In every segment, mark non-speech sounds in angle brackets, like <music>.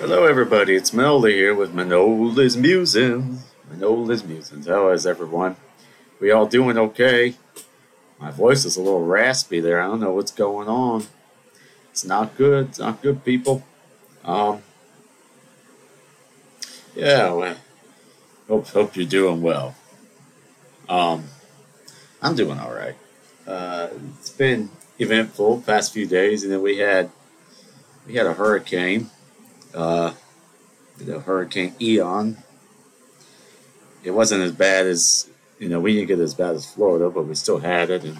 Hello, everybody. It's Manoli here with Manoli's Musings. Manoli's Musings. How is everyone? We all doing okay? My voice is a little raspy there. I don't know what's going on. It's not good. It's not good, people. Um. Yeah. Well, hope hope you're doing well. Um. I'm doing all right. Uh, it's been eventful past few days, and then we had we had a hurricane uh, Hurricane Ian. It wasn't as bad as you know we didn't get as bad as Florida, but we still had it, and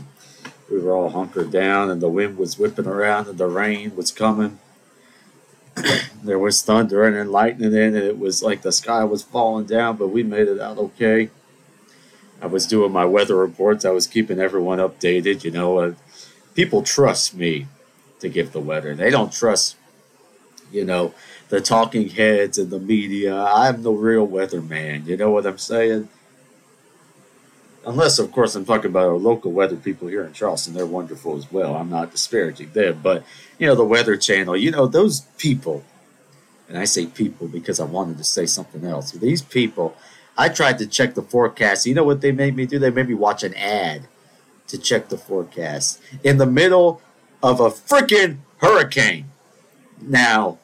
we were all hunkered down, and the wind was whipping around, and the rain was coming. <clears throat> there was thunder and lightning in, and it was like the sky was falling down, but we made it out okay. I was doing my weather reports. I was keeping everyone updated. You know, uh, people trust me to give the weather. They don't trust, you know, the talking heads and the media. I'm the real weatherman. You know what I'm saying? Unless, of course, I'm talking about our local weather people here in Charleston. They're wonderful as well. I'm not disparaging them. But, you know, the Weather Channel, you know, those people, and I say people because I wanted to say something else. These people, I tried to check the forecast. You know what they made me do? They made me watch an ad to check the forecast in the middle of a freaking hurricane. Now,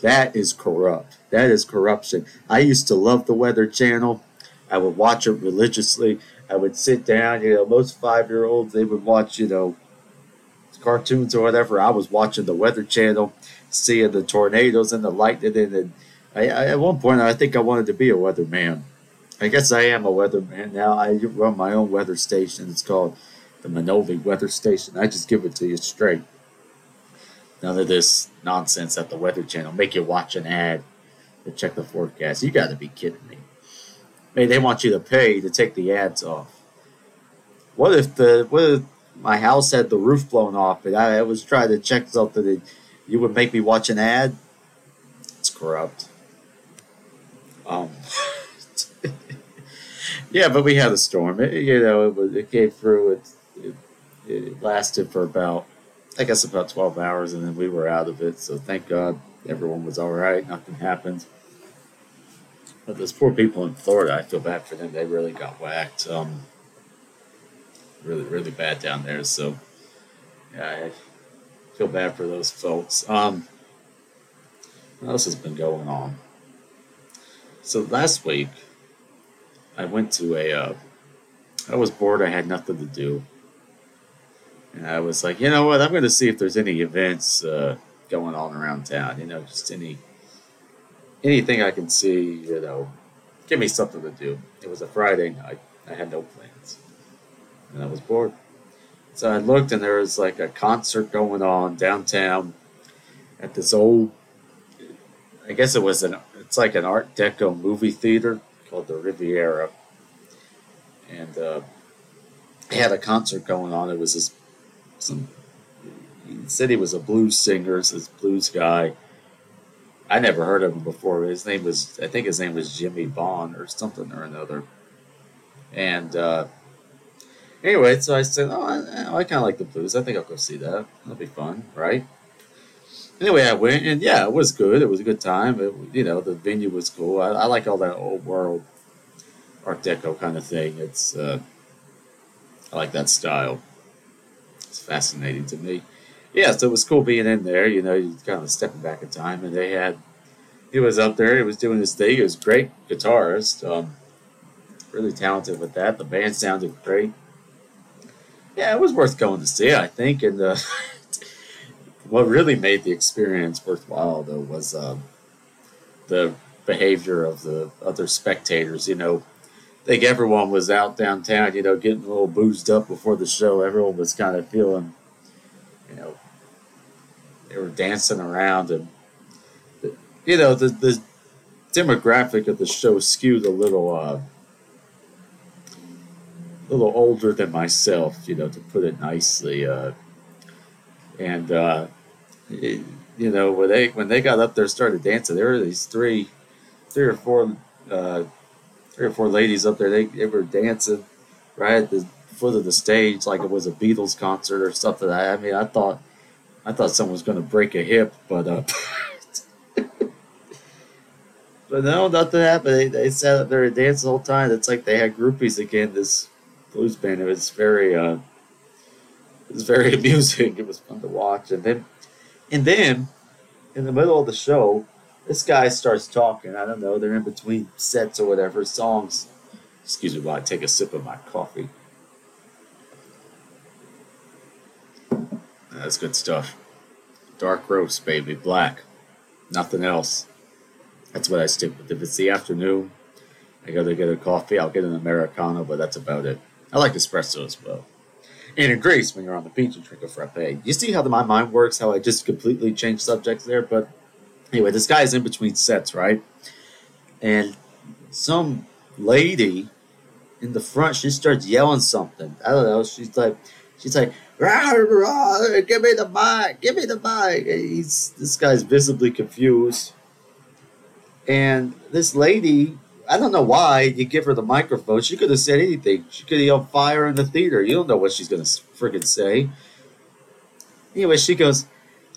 that is corrupt. That is corruption. I used to love the Weather Channel. I would watch it religiously. I would sit down, you know, most five year olds, they would watch, you know, cartoons or whatever. I was watching the Weather Channel, seeing the tornadoes and the lightning. And I, I, at one point, I think I wanted to be a weatherman. I guess I am a weatherman now. I run my own weather station. It's called the Manoli Weather Station. I just give it to you straight. None of this nonsense at the Weather Channel. Make you watch an ad to check the forecast. You got to be kidding me. Hey, they want you to pay to take the ads off. What if the what if my house had the roof blown off and I, was trying to check something and you would make me watch an ad? It's corrupt. Um. <laughs> yeah, but we had a storm. It, you know, it, it came through. It, it, it lasted for about I guess about 12 hours, and then we were out of it. So thank God everyone was all right. Nothing happened. But those poor people in Florida, I feel bad for them. They really got whacked. Um, really, really bad down there. So yeah, I feel bad for those folks. Um, what else has been going on? So last week, I went to a. Uh, I was bored. I had nothing to do. And I was like, you know what? I'm going to see if there's any events uh, going on around town. You know, just any anything I can see. You know, give me something to do. It was a Friday night. I had no plans, and I was bored. So I looked, and there was like a concert going on downtown at this old. I guess it was an. It's like an Art Deco movie theater called the Riviera, and uh, they had a concert going on. It was this some he said he was a blues singer, this blues guy. I never heard of him before. His name was, I think his name was Jimmy Bond or something or another. And uh, anyway, so I said, oh, I, I kind of like the blues. I think I'll go see that. That'll be fun, right? Anyway, I went, and yeah, it was good. It was a good time. It, you know, the venue was cool. I, I like all that old world Art Deco kind of thing. It's, uh, I like that style fascinating to me. Yeah, so it was cool being in there. You know, you kind of stepping back in time, and they had he was up there. He was doing his thing. He was great guitarist, um, really talented with that. The band sounded great. Yeah, it was worth going to see. I think, and uh, <laughs> what really made the experience worthwhile though was um, the behavior of the other spectators. You know, think everyone was out downtown, you know, getting a little boozed up before the show. Everyone was kind of feeling, you know, they were dancing around, and you know, the the demographic of the show skewed a little, uh, a little older than myself, you know, to put it nicely. Uh, and uh, it, you know, when they when they got up there, started dancing, there were these three, three or four. Uh, three or four ladies up there. They, they were dancing right at the foot of the stage like it was a Beatles concert or something. I, I mean, I thought I thought someone was going to break a hip, but uh, <laughs> But no, nothing happened. They, they sat up there and danced the whole time. It's like they had groupies again. This blues band. It was very, uh, it was very <laughs> amusing. It was fun to watch. And then, and then, in the middle of the show, this guy starts talking. I don't know. They're in between sets or whatever songs. Excuse me while I take a sip of my coffee. That's good stuff. Dark roast, baby, black. Nothing else. That's what I stick with. If it's the afternoon, I go to get a coffee. I'll get an Americano, but that's about it. I like espresso as well. And in Greece, when you're on the beach, you drink a frappe. You see how the, my mind works, how I just completely change subjects there? But anyway, this guy is in between sets, right? And some lady in the front, she starts yelling something. I don't know. She's like, she's like, rah, rah, give me the mic, give me the mic. And he's this guy's visibly confused. And this lady, I don't know why you give her the microphone. She could have said anything. She could have yelled fire in the theater. You don't know what she's gonna friggin' say. Anyway, she goes,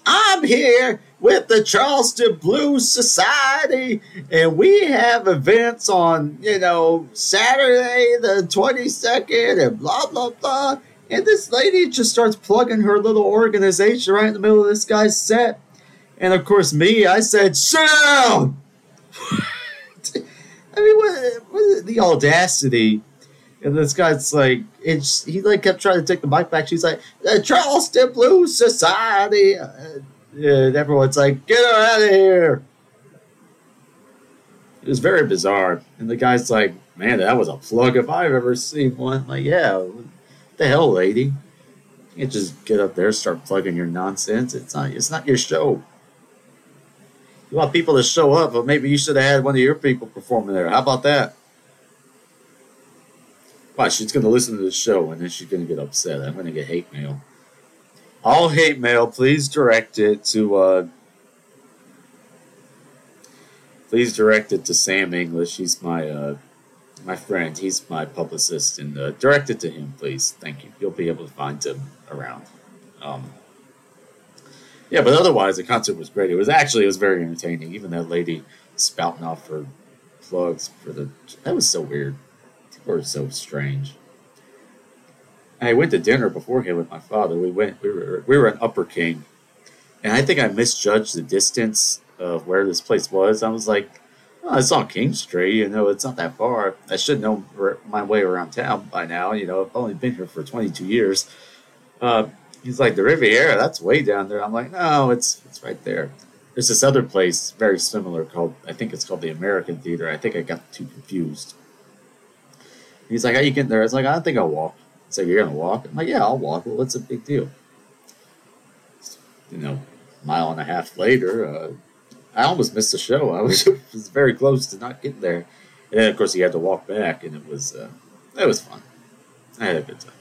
I'm here with the Charleston Blues Society, and we have events on, you know, Saturday the 22nd, and blah, blah, blah. And this lady just starts plugging her little organization right in the middle of this guy's set. And of course, me, I said, sit down! <laughs> I mean, what, what the audacity? And this guy's like, it's he like kept trying to take the mic back. She's like, the Charleston Blues Society. Uh, and everyone's like, get her out of here. It was very bizarre. And the guy's like, man, that was a plug if I've ever seen one. Like, yeah, the hell, lady? You can't just get up there start plugging your nonsense. It's not it's not your show. You want people to show up, but maybe you should have had one of your people performing there. How about that? Why, she's going to listen to the show and then she's going to get upset. I'm going to get hate mail. All hate mail, please direct it to, uh, please direct it to Sam English. He's my, uh, my friend. He's my publicist, and uh, direct it to him, please. Thank you. You'll be able to find him around. Um, yeah, but otherwise, the concert was great. It was actually it was very entertaining. Even that lady spouting off her plugs for the that was so weird. People were so strange. I went to dinner beforehand with my father. We went. We were we were in Upper King, and I think I misjudged the distance of where this place was. I was like, oh, it's on King Street. You know, it's not that far. I should know my way around town by now. You know, I've only been here for 22 years. Uh, he's like the Riviera. That's way down there. I'm like, no, it's it's right there. There's this other place very similar called I think it's called the American Theater. I think I got too confused. He's like, how you getting there? I was like, I think I'll walk. He's like, you're gonna walk? I'm like, yeah, I'll walk. Well, what's a big deal? You know, a mile and a half later, uh, I almost missed the show. I was, <laughs> was very close to not getting there, and then of course he had to walk back, and it was uh, it was fun. I had a good time.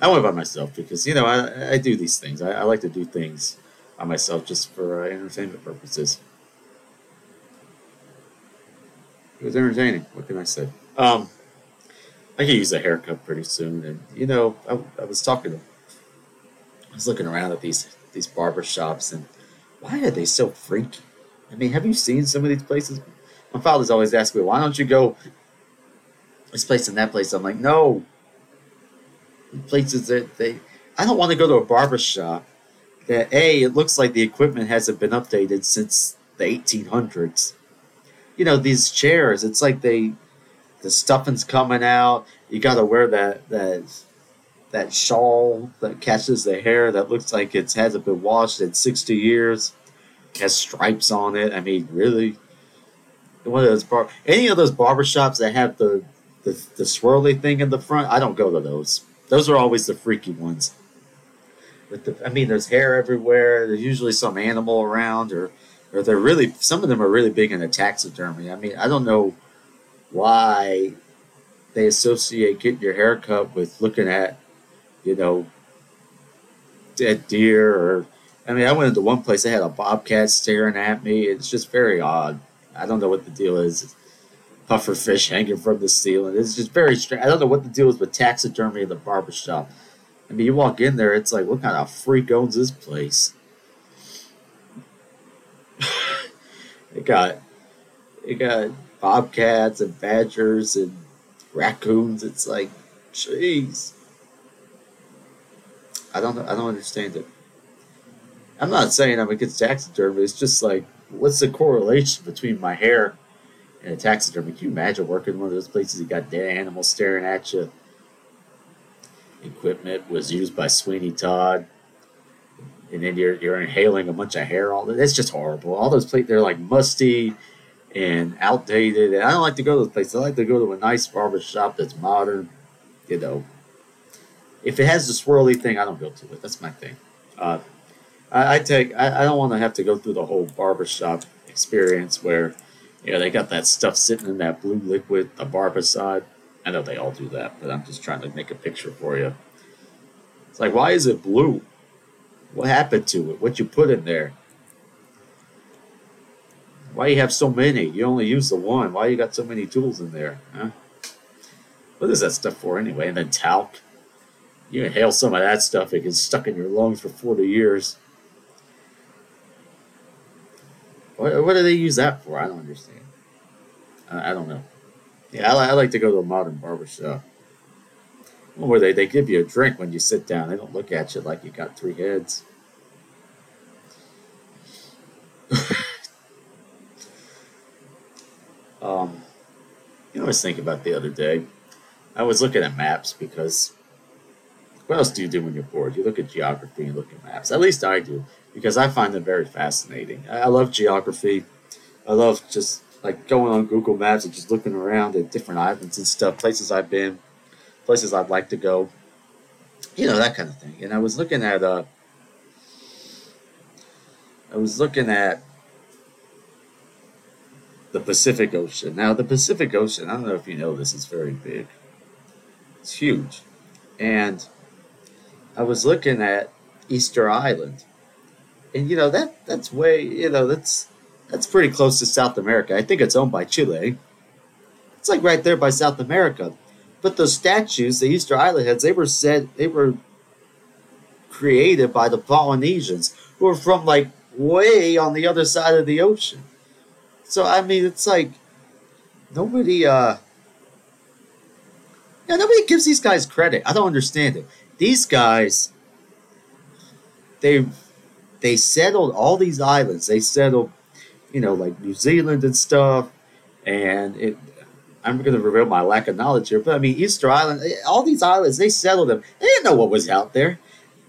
I went by myself because you know I, I do these things. I, I like to do things by myself just for uh, entertainment purposes. It was entertaining. What can I say? Um, I could use a haircut pretty soon, and you know I, I was talking to, I was looking around at these these barber shops, and why are they so freaky? I mean, have you seen some of these places? My father's always asking me, why don't you go this place and that place? I'm like, no, places that they I don't want to go to a barber shop that a it looks like the equipment hasn't been updated since the 1800s. You know these chairs, it's like they the stuffing's coming out. You got to wear that that that shawl that catches the hair that looks like it hasn't been washed in 60 years. Has stripes on it. I mean, really, one of those bar any of those barber shops that have the the, the swirly thing in the front, I don't go to those. Those are always the freaky ones. With the, I mean, there's hair everywhere. There's usually some animal around, or or they're really some of them are really big into taxidermy. I mean, I don't know why they associate getting your hair cut with looking at, you know, dead deer or. I mean, I went into one place. They had a bobcat staring at me. It's just very odd. I don't know what the deal is puffer fish hanging from the ceiling. It's just very strange. I don't know what the deal is with taxidermy in the barbershop. I mean, you walk in there, it's like, what kind of freak owns this place? <sighs> they got you got bobcats and badgers and raccoons. It's like, jeez. I don't I don't understand it. I'm not saying I'm against taxidermy. It's just like, what's the correlation between my hair and a taxidermy? Can you imagine working in one of those places? You got dead animals staring at you. Equipment was used by Sweeney Todd, and then you're you're inhaling a bunch of hair. All that. That's just horrible. All those places they're like musty and outdated. And I don't like to go to those places. I like to go to a nice barber shop that's modern. You know, if it has the swirly thing, I don't go to it. That's my thing. Uh, I, I, take. I, I don't want to have to go through the whole barbershop experience where, you know, they got that stuff sitting in that blue liquid, the barbicide. I know they all do that, but I'm just trying to make a picture for you. It's like, why is it blue? What happened to it? What you put in there? Why you have so many? You only use the one. Why you got so many tools in there? Huh? What is that stuff for anyway? And then talc. You inhale some of that stuff, it gets stuck in your lungs for 40 years. What, what do they use that for? I don't understand. I, I don't know. Yeah, I, I, like to go to a modern barber shop. Where they, they give you a drink when you sit down. They don't look at you like you got three heads. um, you know, I was thinking about the other day. I was looking at maps because what else do you do when you're bored? You look at geography and look at maps. At least I do, because I find them very fascinating. I love geography. I love just like going on Google Maps and just looking around at different islands and stuff, places I've been, places I'd like to go, you know, that kind of thing. And I was looking at, uh, I was looking at the Pacific Ocean. Now, the Pacific Ocean, I don't know if you know this, is very big. It's huge. And I was looking at Easter Island, and you know that that's way you know that's that's pretty close to South America. I think it's owned by Chile. It's like right there by South America. But those statues, the Easter Island heads, they were said they were created by the Polynesians, who are from like way on the other side of the ocean. So I mean, it's like nobody. uh yeah, nobody gives these guys credit. I don't understand it these guys they they settled all these islands. They settled, you know, like New Zealand and stuff. And it, I'm going to reveal my lack of knowledge here, but I mean, Easter Island, all these islands, they settled them. They didn't know what was out there.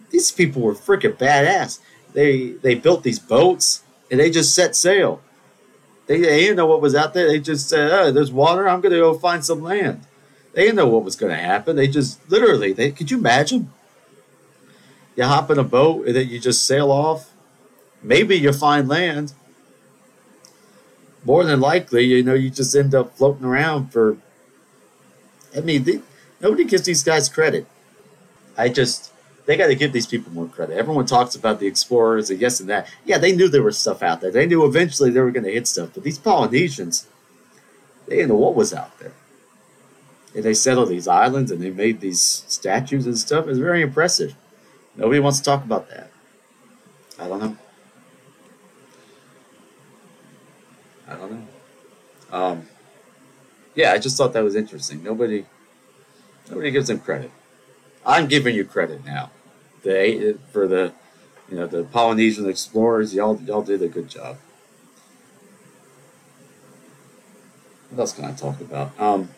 These people were freaking badass. They they built these boats and they just set sail. They, they didn't know what was out there. They just said, "Oh, there's water. I'm going to go find some land." They didn't know what was going to happen. They just literally, they could you imagine? You hop in a boat and then you just sail off. Maybe you find land. More than likely, you know, you just end up floating around for. I mean, they, nobody gives these guys credit. I just, they got to give these people more credit. Everyone talks about the explorers and yes and that. Yeah, they knew there was stuff out there. They knew eventually they were going to hit stuff. But these Polynesians, they didn't know what was out there and they settled these islands and they made these statues and stuff. It's very impressive. Nobody wants to talk about that. I don't know. I don't know. Um, yeah, I just thought that was interesting. Nobody, nobody gives them credit. I'm giving you credit now. They for the, you know, the Polynesian explorers. Y'all, y'all did a good job. What else can I talk about? Um,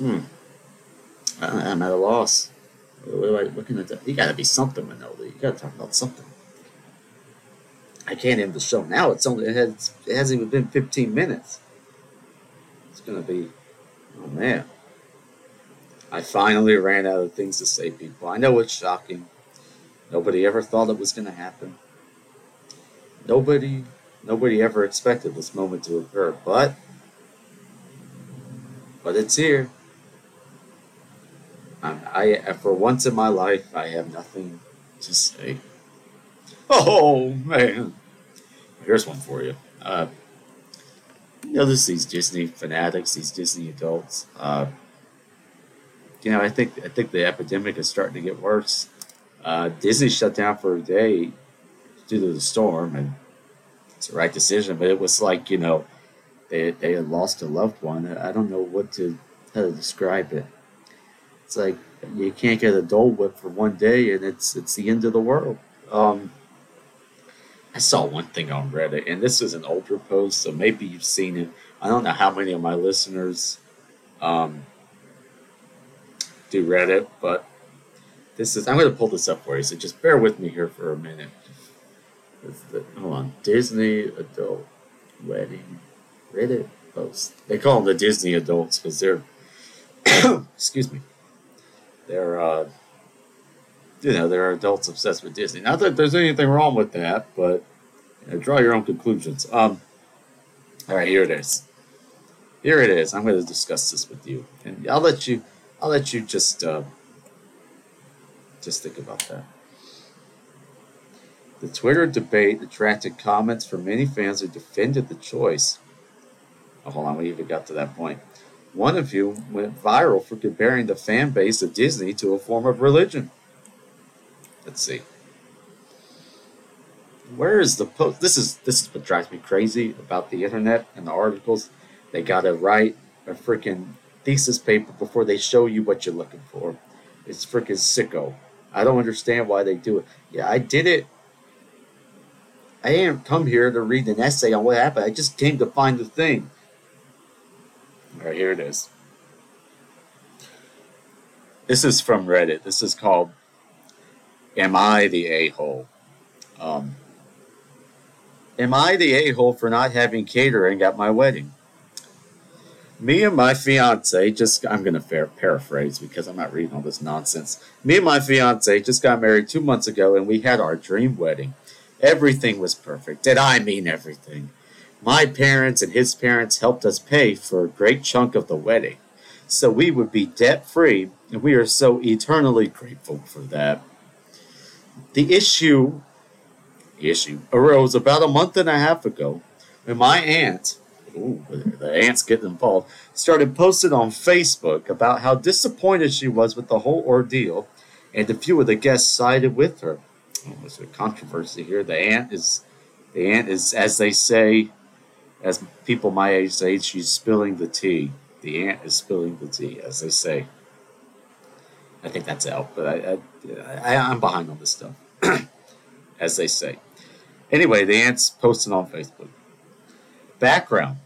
Hmm. I, am at a loss. What, what, can I do? You gotta be something, Manoli. You gotta talk about something. I can't end the show now. It's only it has it hasn't even been 15 minutes. It's gonna be oh man. I finally ran out of things to say, people. I know it's shocking. Nobody ever thought it was gonna happen. Nobody nobody ever expected this moment to occur, but but it's here. I, I, for once in my life, I have nothing to say. Oh man, here's one for you. Uh, you there's these Disney fanatics, these Disney adults. Uh, you know, I think I think the epidemic is starting to get worse. Uh, Disney shut down for a day due to the storm, and it's the right decision. But it was like you know, they they had lost a loved one. I don't know what to how to describe it. It's like you can't get a Dole Whip for one day, and it's it's the end of the world. Um, I saw one thing on Reddit, and this is an older post, so maybe you've seen it. I don't know how many of my listeners um, do Reddit, but this is. I'm going to pull this up for you, so just bear with me here for a minute. The, hold on, Disney adult wedding Reddit post. They call them the Disney adults because they're, <coughs> excuse me, they're uh, you know, there are adults obsessed with Disney. Not that there's anything wrong with that, but you know, draw your own conclusions. Um, all right, here it is. Here it is. I'm going to discuss this with you, and I'll let you. I'll let you just uh, just think about that. The Twitter debate attracted comments from many fans who defended the choice. Oh, hold on, we even got to that point. One of you went viral for comparing the fan base of Disney to a form of religion. Let's see. Where is the post? This is this is what drives me crazy about the internet and the articles. They gotta write a freaking thesis paper before they show you what you're looking for. It's freaking sicko. I don't understand why they do it. Yeah, I did it. I didn't come here to read an essay on what happened. I just came to find the thing. All right, here it is. This is from Reddit. This is called am I the a hole? Um, am I the a hole for not having catering at my wedding? Me and my fiance just, I'm going to paraphrase because I'm not reading all this nonsense. Me and my fiance just got married two months ago and we had our dream wedding. Everything was perfect, and I mean everything. My parents and his parents helped us pay for a great chunk of the wedding, so we would be debt free, and we are so eternally grateful for that. The issue, issue arose about a month and a half ago when my aunt, ooh, the ants getting involved, started posting on Facebook about how disappointed she was with the whole ordeal, and a few of the guests sided with her. Oh, there's a controversy here. The ant is, the aunt is, as they say, as people my age say, she's spilling the tea. The ant is spilling the tea, as they say. I think that's out, but I, I, I am behind on this stuff, <clears throat> as they say. Anyway, the ants posting on Facebook. Background.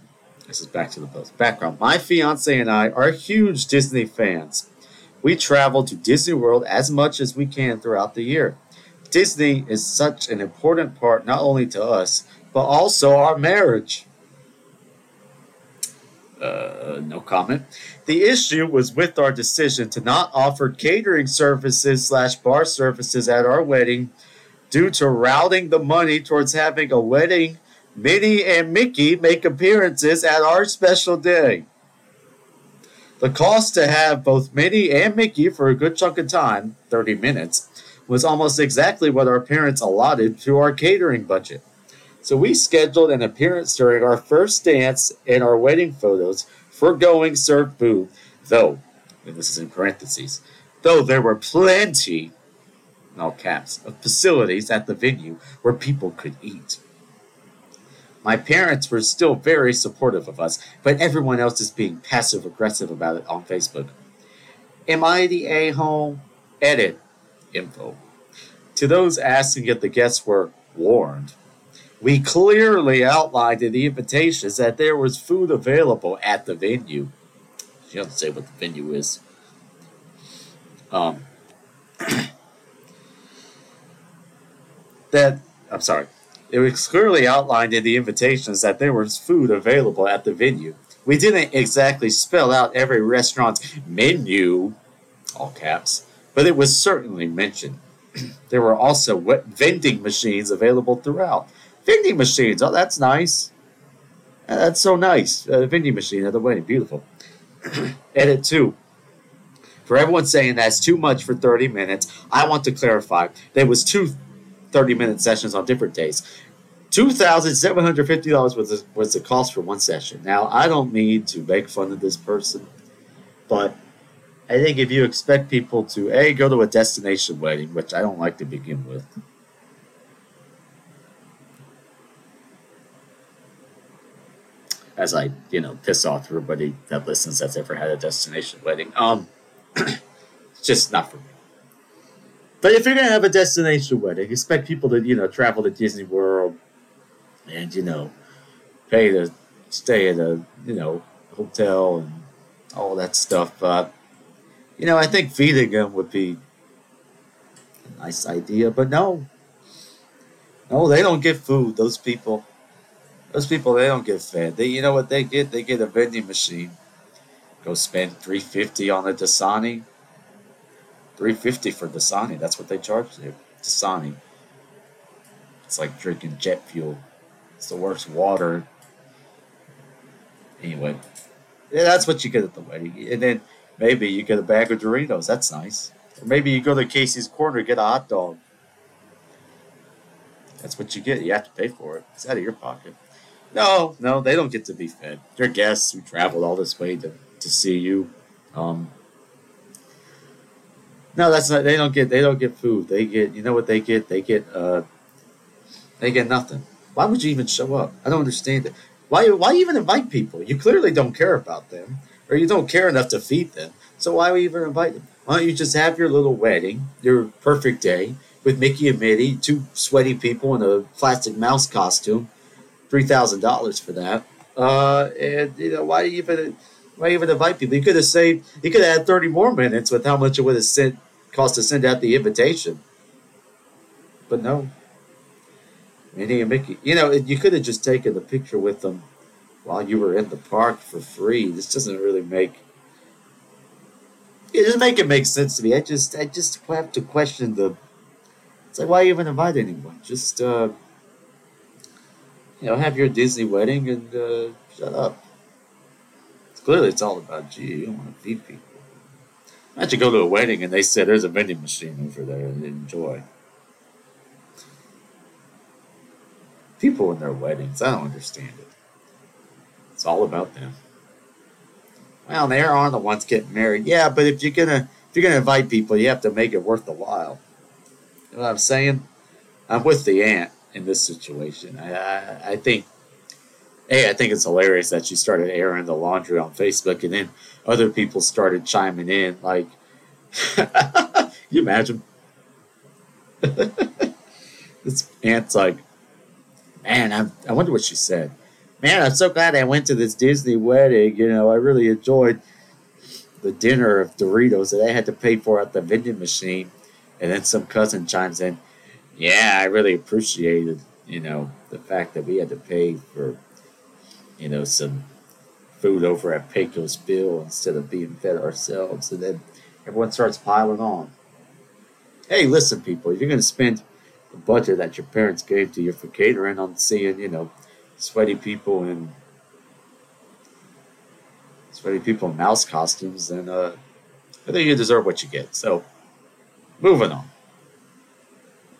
This is back to the post. Background. My fiance and I are huge Disney fans. We travel to Disney World as much as we can throughout the year. Disney is such an important part not only to us, but also our marriage. Uh, no comment. The issue was with our decision to not offer catering services slash bar services at our wedding due to routing the money towards having a wedding Minnie and Mickey make appearances at our special day. The cost to have both Minnie and Mickey for a good chunk of time, 30 minutes, was almost exactly what our parents allotted to our catering budget. So we scheduled an appearance during our first dance and our wedding photos, foregoing served food, though, and this is in parentheses, though there were plenty, in all caps, of facilities at the venue where people could eat. My parents were still very supportive of us, but everyone else is being passive aggressive about it on Facebook. Am I the a hole? Edit. Info. To those asking if the guests were warned, we clearly outlined in the invitations that there was food available at the venue. She doesn't say what the venue is. Um, <clears throat> that I'm sorry. It was clearly outlined in the invitations that there was food available at the venue. We didn't exactly spell out every restaurant's menu, all caps, but it was certainly mentioned. <clears throat> there were also vending machines available throughout vending machines. Oh, that's nice. Uh, that's so nice. A uh, vending machine at the wedding. Beautiful. <clears throat> Edit two. For everyone saying that's too much for 30 minutes, I want to clarify there was two 30 minute sessions on different days. $2,750 was the, was the cost for one session. Now, I don't mean to make fun of this person, but I think if you expect people to, A, go to a destination wedding, which I don't like to begin with, as I, you know, piss off everybody that listens that's ever had a destination wedding. Um, <clears throat> it's just not for me. But if you're gonna have a destination wedding, expect people to, you know, travel to Disney World and, you know, pay to stay at a, you know, hotel and all that stuff. Uh, you know, I think feeding them would be a nice idea, but no. No, they don't get food, those people. Those people they don't get fed. They you know what they get? They get a vending machine. Go spend three fifty on a Dasani. Three fifty for Dasani. That's what they charge you. Dasani. It's like drinking jet fuel. It's the worst water. Anyway, yeah, that's what you get at the wedding. And then maybe you get a bag of Doritos. That's nice. Or maybe you go to Casey's Corner get a hot dog. That's what you get. You have to pay for it. It's out of your pocket. No, no, they don't get to be fed. They're guests who traveled all this way to, to see you. Um, no, that's not. They don't get. They don't get food. They get. You know what they get? They get. Uh, they get nothing. Why would you even show up? I don't understand it. Why? Why even invite people? You clearly don't care about them, or you don't care enough to feed them. So why even invite them? Why don't you just have your little wedding, your perfect day with Mickey and Minnie, two sweaty people in a plastic mouse costume, three thousand dollars for that. Uh, and you know why even why even invite people? You could have saved. You could have had thirty more minutes with how much it would have sent cost to send out the invitation. But no, Minnie and Mickey. You know, you could have just taken a picture with them while you were in the park for free. This doesn't really make. It doesn't make it make sense to me. I just, I just have to question the. It's like, why even invite anyone? Just, uh, you know, have your Disney wedding and uh, shut up. It's clearly, it's all about you. You don't want to feed people. Imagine go to a wedding and they said there's a vending machine over there and enjoy. People in their weddings, I don't understand it. It's all about them. Well, they are the ones getting married. Yeah, but if you're gonna if you're gonna invite people, you have to make it worth the while. You know what I'm saying? I'm with the aunt in this situation. I, I, I think, hey, I think it's hilarious that she started airing the laundry on Facebook, and then other people started chiming in. Like, <laughs> you imagine? <laughs> this aunt's like, man, I'm, I wonder what she said. Man, I'm so glad I went to this Disney wedding. You know, I really enjoyed the dinner of Doritos that I had to pay for at the vending machine. And then some cousin chimes in, yeah, I really appreciated, you know, the fact that we had to pay for, you know, some food over at Pecos Bill instead of being fed ourselves. And then everyone starts piling on. Hey, listen, people, if you're going to spend the budget that your parents gave to you for catering on seeing, you know, sweaty people in sweaty people in mouse costumes, then uh, I think you deserve what you get. So, moving on.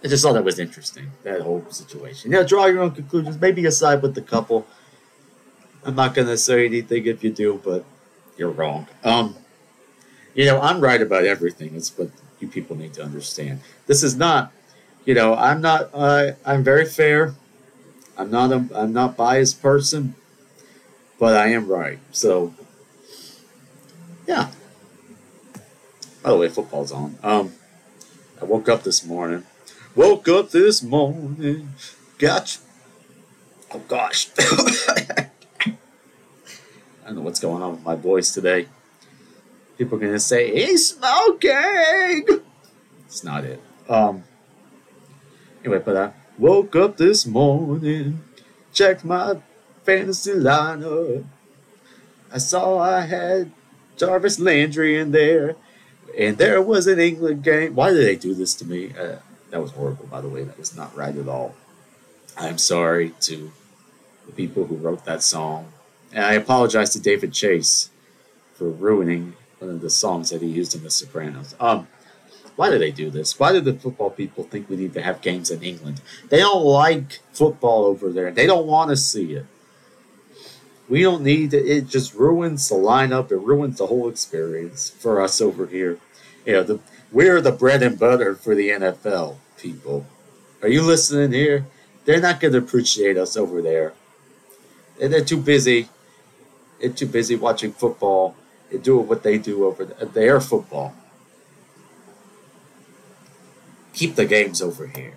I just thought that was interesting, that whole situation. Yeah, draw your own conclusions. Maybe aside with the couple. I'm not going to say anything if you do, but you're wrong. Um, you know, I'm right about everything. It's what you people need to understand. This is not, you know, I'm not. Uh, I'm very fair. I'm not. A, I'm not biased person, but I am right. So, yeah. By the way, football's on. Um, I woke up this morning. Woke up this morning. Gotcha. Oh gosh. <coughs> I don't know what's going on with my voice today. People are gonna say he's smoking. It's not it. Um. Anyway, but I woke up this morning, checked my fantasy lineup. I saw I had Jarvis Landry in there, and there was an England game. Why did they do this to me? Uh, that was horrible, by the way. That was not right at all. I'm sorry to the people who wrote that song. And I apologize to David Chase for ruining one of the songs that he used in The Sopranos. Um, why do they do this? Why do the football people think we need to have games in England? They don't like football over there. They don't want to see it. We don't need it. It just ruins the lineup. It ruins the whole experience for us over here. You know, the, we're the bread and butter for the NFL people. Are you listening here? They're not going to appreciate us over there. And they're too busy They're too busy watching football and doing what they do over their football. Keep the games over here.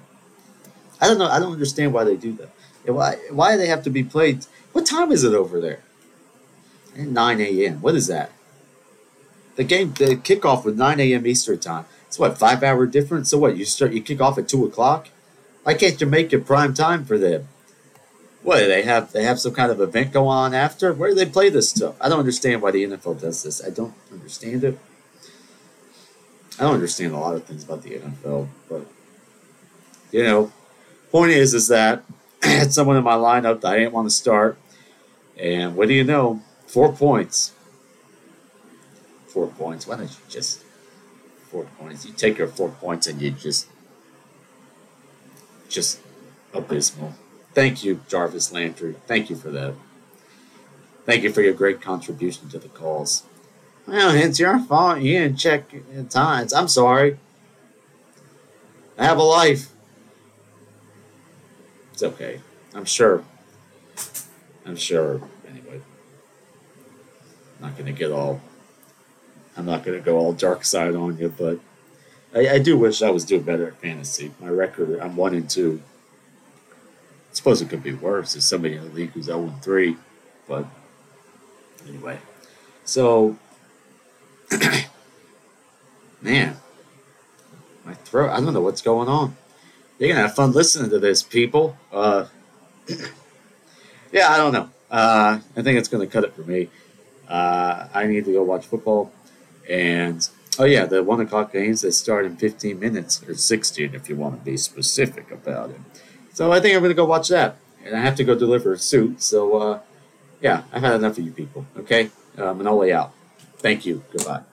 I don't know. I don't understand why they do that. why why they have to be played? What time is it over there? Eh, 9 a.m. What is that? The game, the kickoff was 9 a.m. Eastern time. It's what five hour difference. So what? You start, you kick off at two o'clock. Why can't you make it prime time for them? What do they have? They have some kind of event going on after. Where do they play this stuff? I don't understand why the NFL does this. I don't understand it. I don't understand a lot of things about the NFL, but you know, point is, is that <clears throat> I had someone in my lineup that I didn't want to start, and what do you know? Four points. Four points. Why don't you just four points? You take your four points and you just just abysmal. Thank you, Jarvis Landry. Thank you for that. Thank you for your great contribution to the calls. Well, it's your fault. You didn't check times. I'm sorry. I have a life. It's okay. I'm sure. I'm sure. Anyway, I'm not to get all. I'm not to go all dark side on you, but I, I do wish I was doing better at fantasy. My record, I'm one and two. I suppose it could be worse. There's somebody in the league who's 0 and 3. But anyway. So, <clears throat> man, my throat, I don't know what's going on. You're going to have fun listening to this, people. Uh, <clears throat> yeah, I don't know. Uh, I think it's going to cut it for me. Uh, I need to go watch football. And Oh yeah, the one o'clock games that start in 15 minutes or 16 if you want to be specific about it. So I think I'm gonna go watch that, and I have to go deliver a suit. So uh, yeah, I've had enough of you people. Okay, um, and I'll lay out. Thank you. Goodbye.